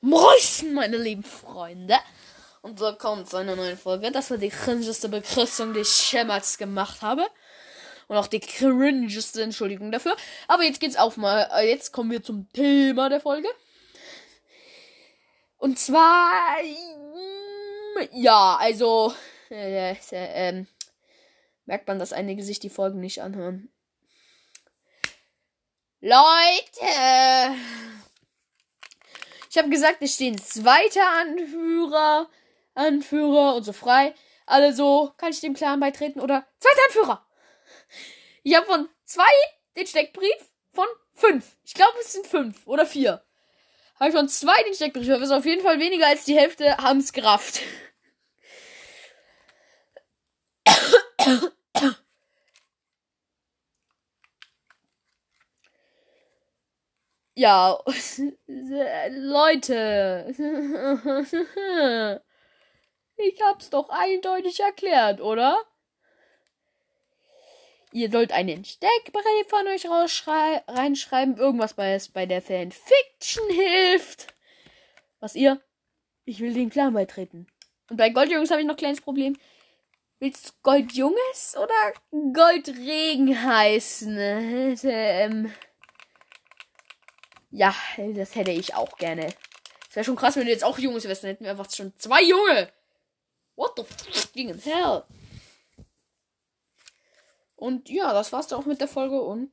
Mäusen, meine lieben Freunde. Und so kommt zu einer neuen Folge. Das war die cringeste Begrüßung, die ich jemals gemacht habe. Und auch die cringeste Entschuldigung dafür. Aber jetzt geht's auch mal. äh, Jetzt kommen wir zum Thema der Folge. Und zwar. Ja, also. Äh, äh, ähm, merkt man, dass einige sich die Folgen nicht anhören. Leute! Ich habe gesagt, es stehen zweiter Anführer, Anführer und so frei. Also, kann ich dem Clan beitreten oder zweiter Anführer? Ich habe von zwei den Steckbrief von fünf. Ich glaube, es sind fünf oder vier. Habe ich von zwei den Steckbrief. Das ist auf jeden Fall weniger als die Hälfte haben es gerafft. Ja, Leute. Ich hab's doch eindeutig erklärt, oder? Ihr sollt einen Steckbrief von euch reinschreiben. Irgendwas, es bei der Fanfiction hilft. Was ihr? Ich will den Clan beitreten. Und bei Goldjungs habe ich noch ein kleines Problem. Willst du Goldjunges oder Goldregen heißen? Ähm, ja, das hätte ich auch gerne. Es wäre schon krass, wenn du jetzt auch Junges wärst. Dann hätten wir einfach schon zwei Junge. What the fucking hell? Und ja, das war's dann auch mit der Folge und ciao.